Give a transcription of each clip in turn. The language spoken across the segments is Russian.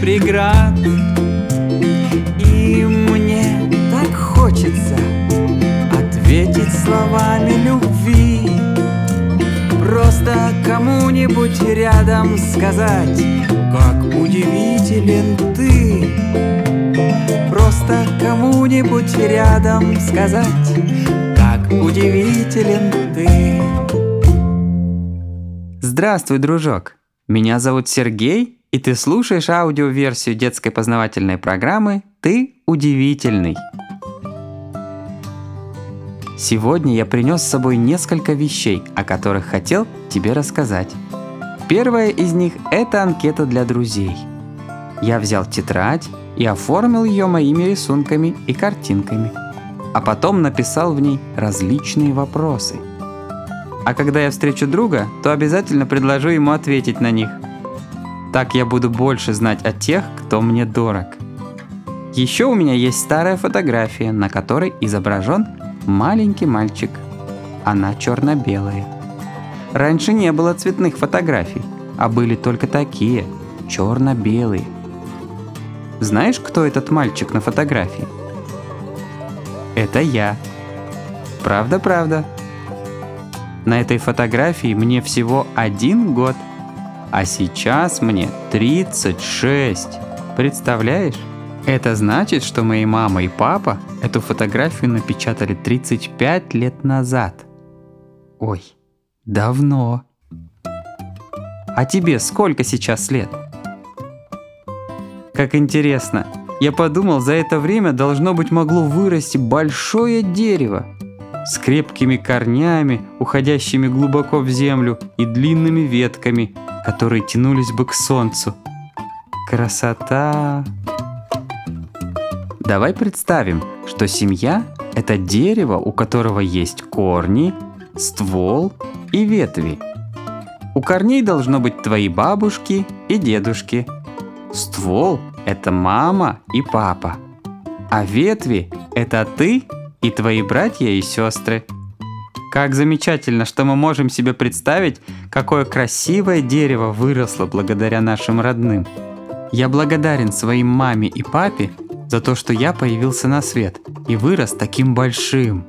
преград. И мне так хочется Ответить словами любви. Просто кому-нибудь рядом сказать Как удивителен ты Просто кому-нибудь рядом сказать Как удивителен ты Здравствуй, дружок! Меня зовут Сергей, и ты слушаешь аудиоверсию детской познавательной программы «Ты удивительный». Сегодня я принес с собой несколько вещей, о которых хотел тебе рассказать. Первая из них – это анкета для друзей. Я взял тетрадь и оформил ее моими рисунками и картинками, а потом написал в ней различные вопросы – а когда я встречу друга, то обязательно предложу ему ответить на них. Так я буду больше знать о тех, кто мне дорог. Еще у меня есть старая фотография, на которой изображен маленький мальчик. Она черно-белая. Раньше не было цветных фотографий, а были только такие, черно-белые. Знаешь, кто этот мальчик на фотографии? Это я. Правда-правда. На этой фотографии мне всего один год, а сейчас мне 36. Представляешь? Это значит, что мои мама и папа эту фотографию напечатали 35 лет назад. Ой, давно. А тебе сколько сейчас лет? Как интересно. Я подумал, за это время должно быть могло вырасти большое дерево с крепкими корнями, уходящими глубоко в землю, и длинными ветками, которые тянулись бы к солнцу. Красота! Давай представим, что семья – это дерево, у которого есть корни, ствол и ветви. У корней должно быть твои бабушки и дедушки. Ствол – это мама и папа. А ветви – это ты и твои братья и сестры. Как замечательно, что мы можем себе представить, какое красивое дерево выросло благодаря нашим родным. Я благодарен своим маме и папе за то, что я появился на свет и вырос таким большим.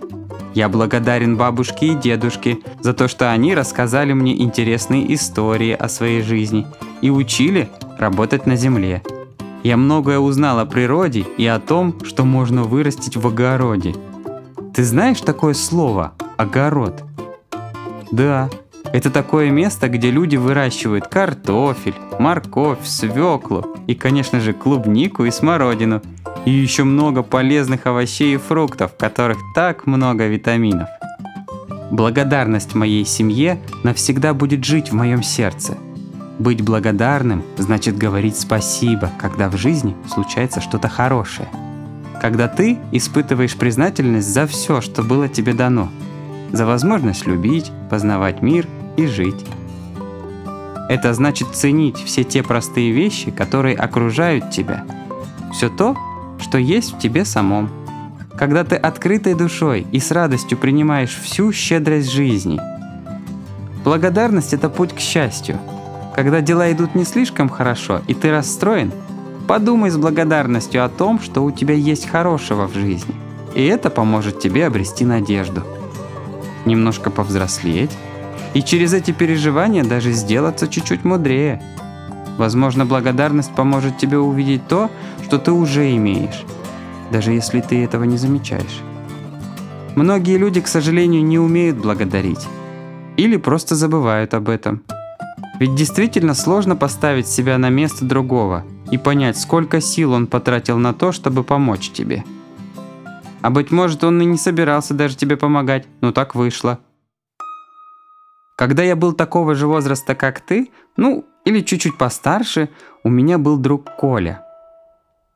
Я благодарен бабушке и дедушке за то, что они рассказали мне интересные истории о своей жизни и учили работать на земле. Я многое узнал о природе и о том, что можно вырастить в огороде – ты знаешь такое слово «огород»? Да, это такое место, где люди выращивают картофель, морковь, свеклу и, конечно же, клубнику и смородину. И еще много полезных овощей и фруктов, в которых так много витаминов. Благодарность моей семье навсегда будет жить в моем сердце. Быть благодарным значит говорить спасибо, когда в жизни случается что-то хорошее когда ты испытываешь признательность за все, что было тебе дано, за возможность любить, познавать мир и жить. Это значит ценить все те простые вещи, которые окружают тебя, все то, что есть в тебе самом. Когда ты открытой душой и с радостью принимаешь всю щедрость жизни. Благодарность – это путь к счастью. Когда дела идут не слишком хорошо, и ты расстроен – Подумай с благодарностью о том, что у тебя есть хорошего в жизни. И это поможет тебе обрести надежду. Немножко повзрослеть. И через эти переживания даже сделаться чуть-чуть мудрее. Возможно, благодарность поможет тебе увидеть то, что ты уже имеешь, даже если ты этого не замечаешь. Многие люди, к сожалению, не умеют благодарить. Или просто забывают об этом. Ведь действительно сложно поставить себя на место другого – и понять, сколько сил он потратил на то, чтобы помочь тебе. А быть может, он и не собирался даже тебе помогать, но так вышло. Когда я был такого же возраста, как ты, ну, или чуть-чуть постарше, у меня был друг Коля.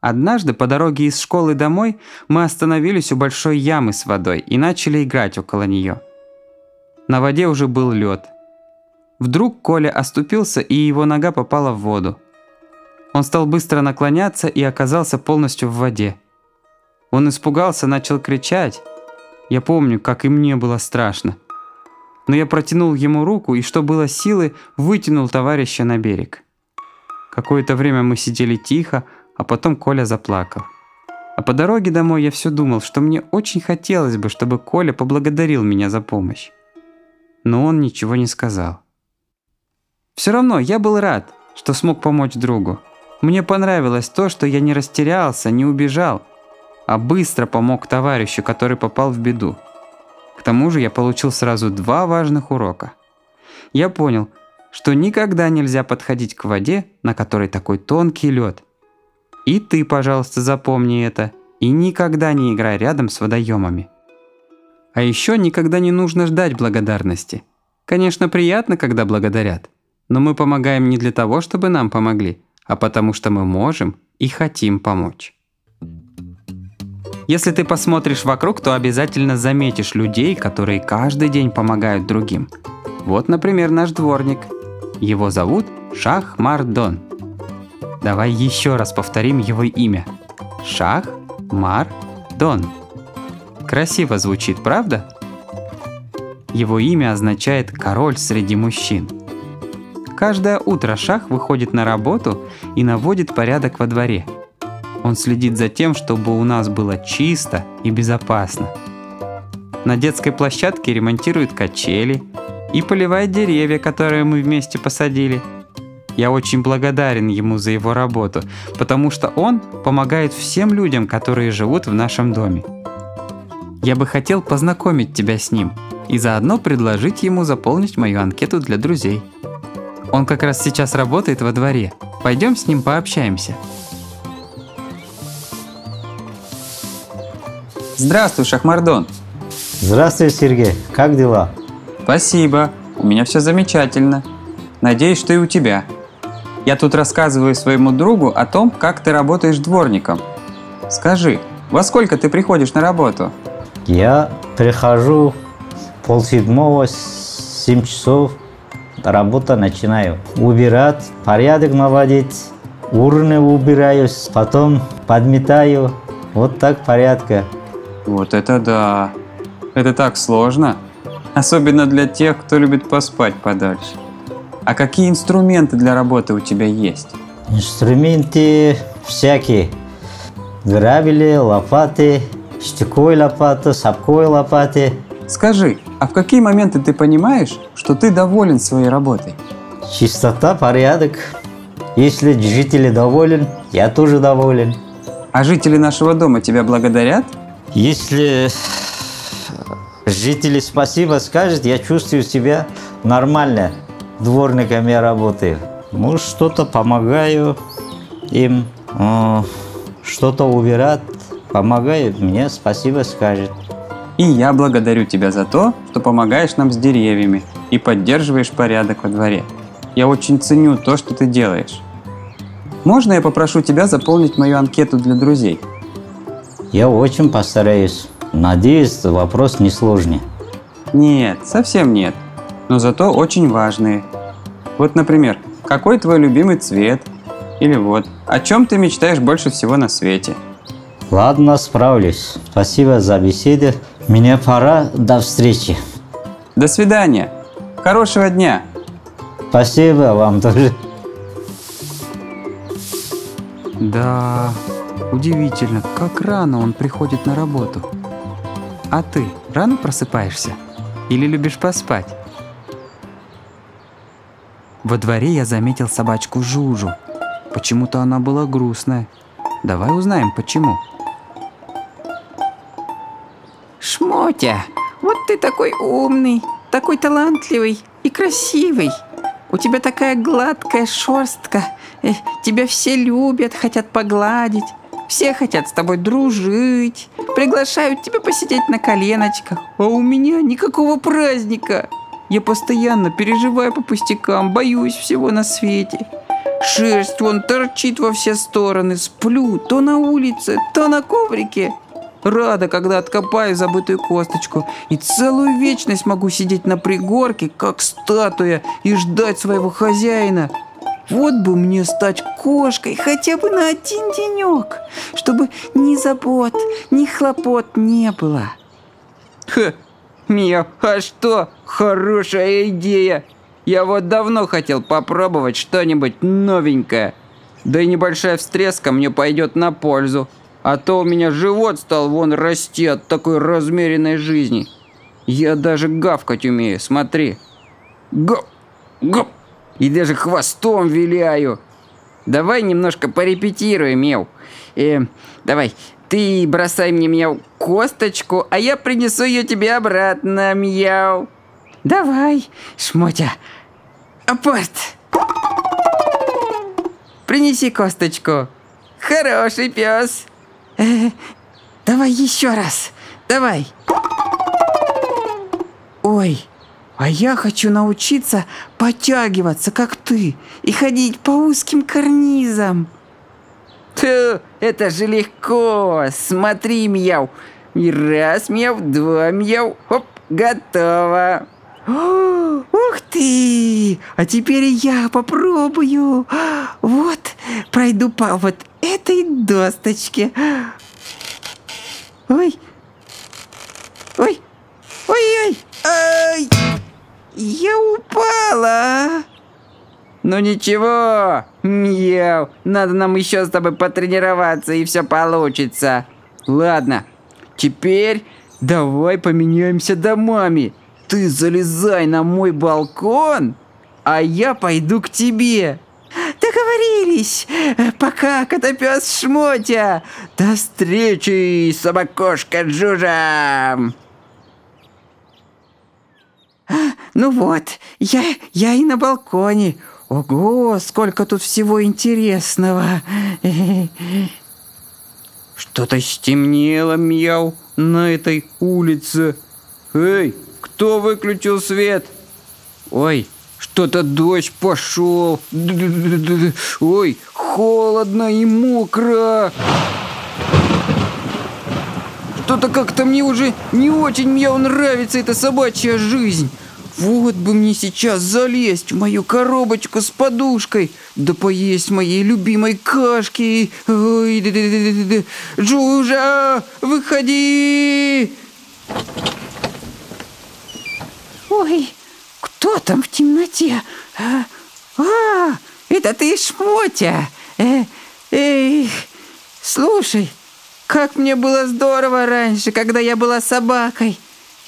Однажды по дороге из школы домой мы остановились у большой ямы с водой и начали играть около нее. На воде уже был лед. Вдруг Коля оступился, и его нога попала в воду. Он стал быстро наклоняться и оказался полностью в воде. Он испугался, начал кричать. Я помню, как и мне было страшно. Но я протянул ему руку и, что было силы, вытянул товарища на берег. Какое-то время мы сидели тихо, а потом Коля заплакал. А по дороге домой я все думал, что мне очень хотелось бы, чтобы Коля поблагодарил меня за помощь. Но он ничего не сказал. Все равно я был рад, что смог помочь другу. Мне понравилось то, что я не растерялся, не убежал, а быстро помог товарищу, который попал в беду. К тому же я получил сразу два важных урока. Я понял, что никогда нельзя подходить к воде, на которой такой тонкий лед. И ты, пожалуйста, запомни это, и никогда не играй рядом с водоемами. А еще никогда не нужно ждать благодарности. Конечно, приятно, когда благодарят, но мы помогаем не для того, чтобы нам помогли, а потому что мы можем и хотим помочь. Если ты посмотришь вокруг, то обязательно заметишь людей, которые каждый день помогают другим. Вот, например, наш дворник. Его зовут Шах Мардон. Давай еще раз повторим его имя. Шах Мар Дон. Красиво звучит, правда? Его имя означает «король среди мужчин». Каждое утро Шах выходит на работу и наводит порядок во дворе. Он следит за тем, чтобы у нас было чисто и безопасно. На детской площадке ремонтирует качели и поливает деревья, которые мы вместе посадили. Я очень благодарен ему за его работу, потому что он помогает всем людям, которые живут в нашем доме. Я бы хотел познакомить тебя с ним и заодно предложить ему заполнить мою анкету для друзей. Он как раз сейчас работает во дворе. Пойдем с ним пообщаемся. Здравствуй, Шахмардон. Здравствуй, Сергей. Как дела? Спасибо. У меня все замечательно. Надеюсь, что и у тебя. Я тут рассказываю своему другу о том, как ты работаешь дворником. Скажи, во сколько ты приходишь на работу? Я прихожу полседьмого, семь часов работа начинаю. Убирать, порядок наводить, урны убираю, потом подметаю. Вот так порядка. Вот это да. Это так сложно. Особенно для тех, кто любит поспать подальше. А какие инструменты для работы у тебя есть? Инструменты всякие. Грабели, лопаты, штыкой лопаты, сапкой лопаты. Скажи, а в какие моменты ты понимаешь, что ты доволен своей работой? Чистота, порядок. Если жители доволен, я тоже доволен. А жители нашего дома тебя благодарят? Если жители спасибо скажут, я чувствую себя нормально. Дворником я работаю. Ну, что-то помогаю им, э, что-то убирать, помогаю, мне спасибо скажет. И я благодарю тебя за то, что помогаешь нам с деревьями и поддерживаешь порядок во дворе. Я очень ценю то, что ты делаешь. Можно я попрошу тебя заполнить мою анкету для друзей? Я очень постараюсь. Надеюсь, вопрос не сложный. Нет, совсем нет. Но зато очень важные. Вот, например, какой твой любимый цвет? Или вот, о чем ты мечтаешь больше всего на свете? Ладно, справлюсь. Спасибо за беседу. Мне пора. До встречи. До свидания. Хорошего дня. Спасибо вам тоже. Да, удивительно, как рано он приходит на работу. А ты рано просыпаешься? Или любишь поспать? Во дворе я заметил собачку Жужу. Почему-то она была грустная. Давай узнаем, почему. Шмотя, вот ты такой умный, такой талантливый и красивый. У тебя такая гладкая шерстка. Э, тебя все любят, хотят погладить. Все хотят с тобой дружить. Приглашают тебя посидеть на коленочках. А у меня никакого праздника. Я постоянно переживаю по пустякам, боюсь всего на свете. Шерсть вон торчит во все стороны. Сплю то на улице, то на коврике. Рада, когда откопаю забытую косточку. И целую вечность могу сидеть на пригорке, как статуя, и ждать своего хозяина. Вот бы мне стать кошкой хотя бы на один денек, чтобы ни забот, ни хлопот не было. Ха, Мия, а что? Хорошая идея. Я вот давно хотел попробовать что-нибудь новенькое. Да и небольшая встряска мне пойдет на пользу. А то у меня живот стал вон расти от такой размеренной жизни. Я даже гавкать умею, смотри. Гоп, гоп. И даже хвостом виляю. Давай немножко порепетируем, Мел. Э, давай, ты бросай мне, Мяу, косточку, а я принесу ее тебе обратно, Мяу. Давай, Шмотя. Апорт. Принеси косточку. Хороший пес. Э, давай еще раз. Давай. Ой, а я хочу научиться подтягиваться, как ты, и ходить по узким карнизам. Тьфу, это же легко. Смотри, Мяу. И раз, Мяу, два, Мяу. Хоп, готово. О, ух ты! А теперь я попробую. Вот, пройду по вот этой досточке. Ой. Ой. Ой-ой. Ай! Я упала. Ну ничего, Мяу. Надо нам еще с тобой потренироваться, и все получится. Ладно, теперь давай поменяемся домами. Ты залезай на мой балкон, а я пойду к тебе. Договорились. Пока, котопес Шмотя. До встречи, собакошка Джужа. Ну вот, я, я и на балконе. Ого, сколько тут всего интересного. Что-то стемнело, Мяу, на этой улице. Эй, кто выключил свет? Ой, что-то дождь пошел. Ой, холодно и мокро. Что-то как-то мне уже не очень мне нравится эта собачья жизнь. Вот бы мне сейчас залезть в мою коробочку с подушкой, да поесть моей любимой кашки. Ой, да, да, да. Джужа, выходи! Ой, кто там в темноте? А, а это ты, Шмотя. Э, слушай, как мне было здорово раньше, когда я была собакой.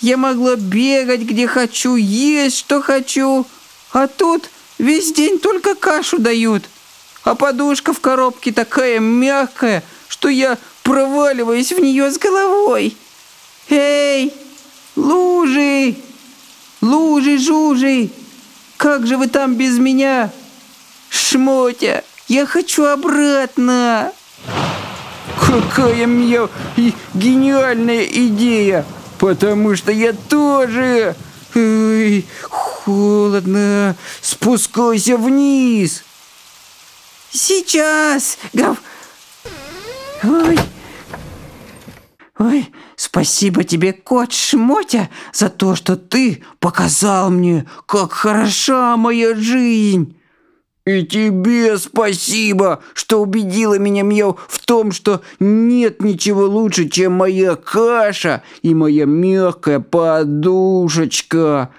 Я могла бегать где хочу, есть что хочу. А тут весь день только кашу дают. А подушка в коробке такая мягкая, что я проваливаюсь в нее с головой. Эй, лужи! Лужи-жужи! Как же вы там без меня? Шмотя, я хочу обратно! Какая мне гениальная идея! Потому что я тоже... Ой, холодно. Спускайся вниз. Сейчас, Гав. Ой. Ой, спасибо тебе, кот Шмотя, за то, что ты показал мне, как хороша моя жизнь. И тебе спасибо, что убедила меня, Мяу, в том, что нет ничего лучше, чем моя каша и моя мягкая подушечка.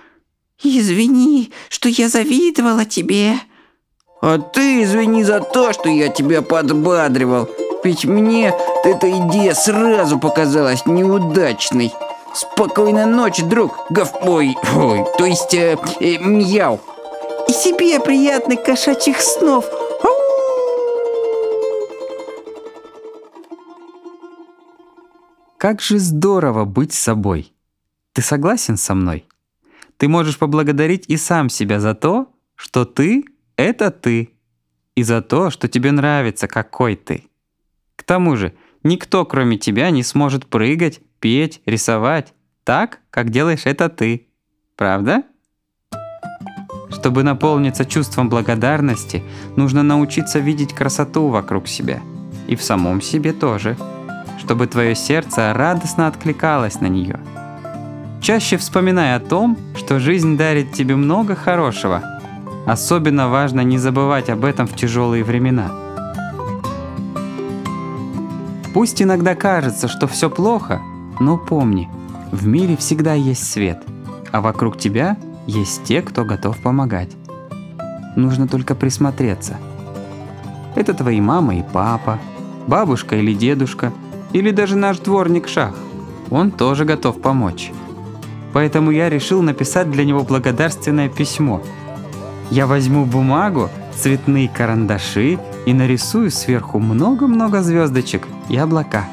Извини, что я завидовала тебе. А ты извини за то, что я тебя подбадривал. Ведь мне эта идея сразу показалась неудачной. Спокойной ночи, друг. Гав... Ой, ой, то есть, э, э, мяу. И себе приятных кошачьих снов. Как же здорово быть собой. Ты согласен со мной? Ты можешь поблагодарить и сам себя за то, что ты — это ты, и за то, что тебе нравится, какой ты. К тому же, никто, кроме тебя, не сможет прыгать, петь, рисовать так, как делаешь это ты. Правда? Чтобы наполниться чувством благодарности, нужно научиться видеть красоту вокруг себя. И в самом себе тоже. Чтобы твое сердце радостно откликалось на нее. Чаще вспоминай о том, что жизнь дарит тебе много хорошего. Особенно важно не забывать об этом в тяжелые времена. Пусть иногда кажется, что все плохо, но помни, в мире всегда есть свет, а вокруг тебя есть те, кто готов помогать. Нужно только присмотреться. это твои мама и папа, бабушка или дедушка, или даже наш дворник Шах. Он тоже готов помочь. Поэтому я решил написать для него благодарственное письмо. Я возьму бумагу, цветные карандаши и нарисую сверху много-много звездочек и облака.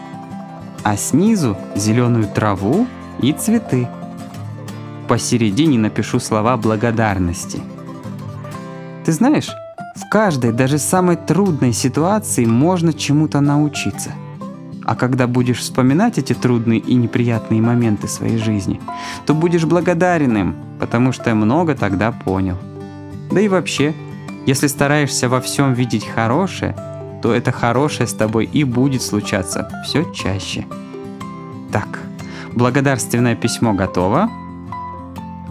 А снизу зеленую траву и цветы. Посередине напишу слова благодарности. Ты знаешь, в каждой, даже самой трудной ситуации можно чему-то научиться. А когда будешь вспоминать эти трудные и неприятные моменты своей жизни, то будешь благодарен им, потому что много тогда понял. Да и вообще, если стараешься во всем видеть хорошее, то это хорошее с тобой и будет случаться все чаще. Так, благодарственное письмо готово.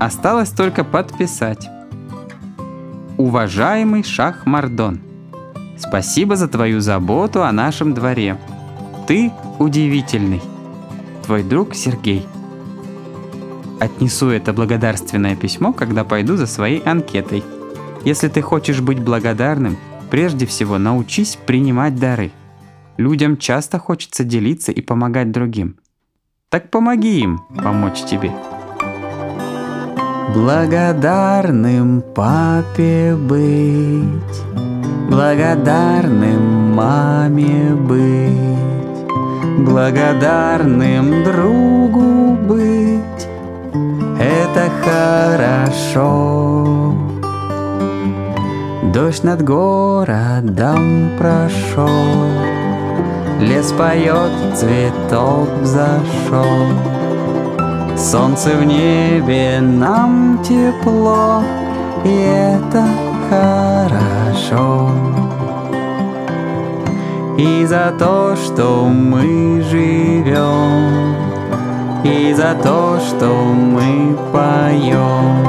Осталось только подписать. Уважаемый Шах Мардон, спасибо за твою заботу о нашем дворе. Ты удивительный. Твой друг Сергей. Отнесу это благодарственное письмо, когда пойду за своей анкетой. Если ты хочешь быть благодарным, прежде всего научись принимать дары. Людям часто хочется делиться и помогать другим. Так помоги им помочь тебе. Благодарным папе быть, благодарным маме быть, благодарным другу быть, это хорошо. Дождь над городом прошел, Лес поет, цветок зашел. Солнце в небе, нам тепло, и это хорошо. И за то, что мы живем, и за то, что мы поем,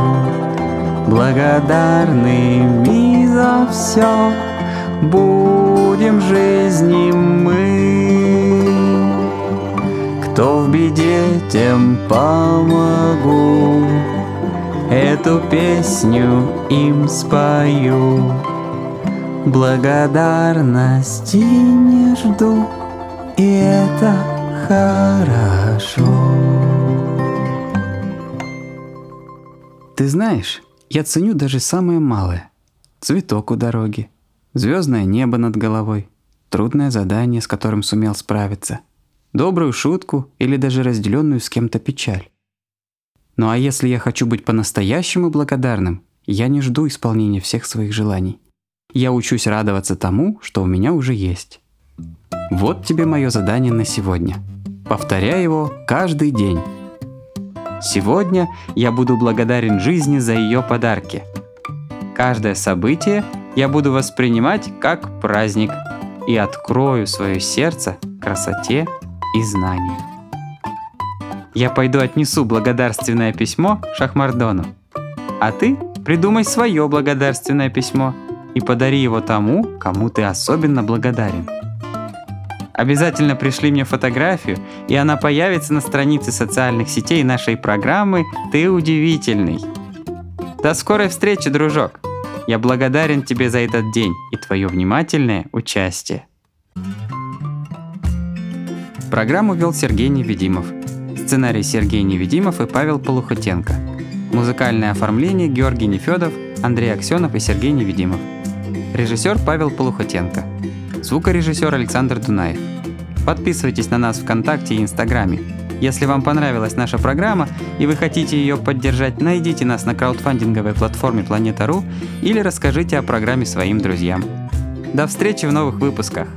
благодарными за все будем жизни мы. Кто в беде, тем помогу, Эту песню им спою. Благодарности не жду, и это хорошо. Ты знаешь, я ценю даже самое малое. Цветок у дороги, звездное небо над головой, трудное задание, с которым сумел справиться, добрую шутку или даже разделенную с кем-то печаль. Ну а если я хочу быть по-настоящему благодарным, я не жду исполнения всех своих желаний. Я учусь радоваться тому, что у меня уже есть. Вот тебе мое задание на сегодня. Повторяй его каждый день. Сегодня я буду благодарен жизни за ее подарки. Каждое событие я буду воспринимать как праздник и открою свое сердце красоте и знанию. Я пойду отнесу благодарственное письмо Шахмардону, а ты придумай свое благодарственное письмо и подари его тому, кому ты особенно благодарен. Обязательно пришли мне фотографию, и она появится на странице социальных сетей нашей программы «Ты удивительный». До скорой встречи, дружок! Я благодарен тебе за этот день и твое внимательное участие. Программу вел Сергей Невидимов. Сценарий Сергей Невидимов и Павел Полухотенко. Музыкальное оформление Георгий Нефедов, Андрей Аксенов и Сергей Невидимов. Режиссер Павел Полухотенко. Звукорежиссер Александр Дунаев. Подписывайтесь на нас ВКонтакте и Инстаграме. Если вам понравилась наша программа и вы хотите ее поддержать, найдите нас на краудфандинговой платформе Планета.ру или расскажите о программе своим друзьям. До встречи в новых выпусках!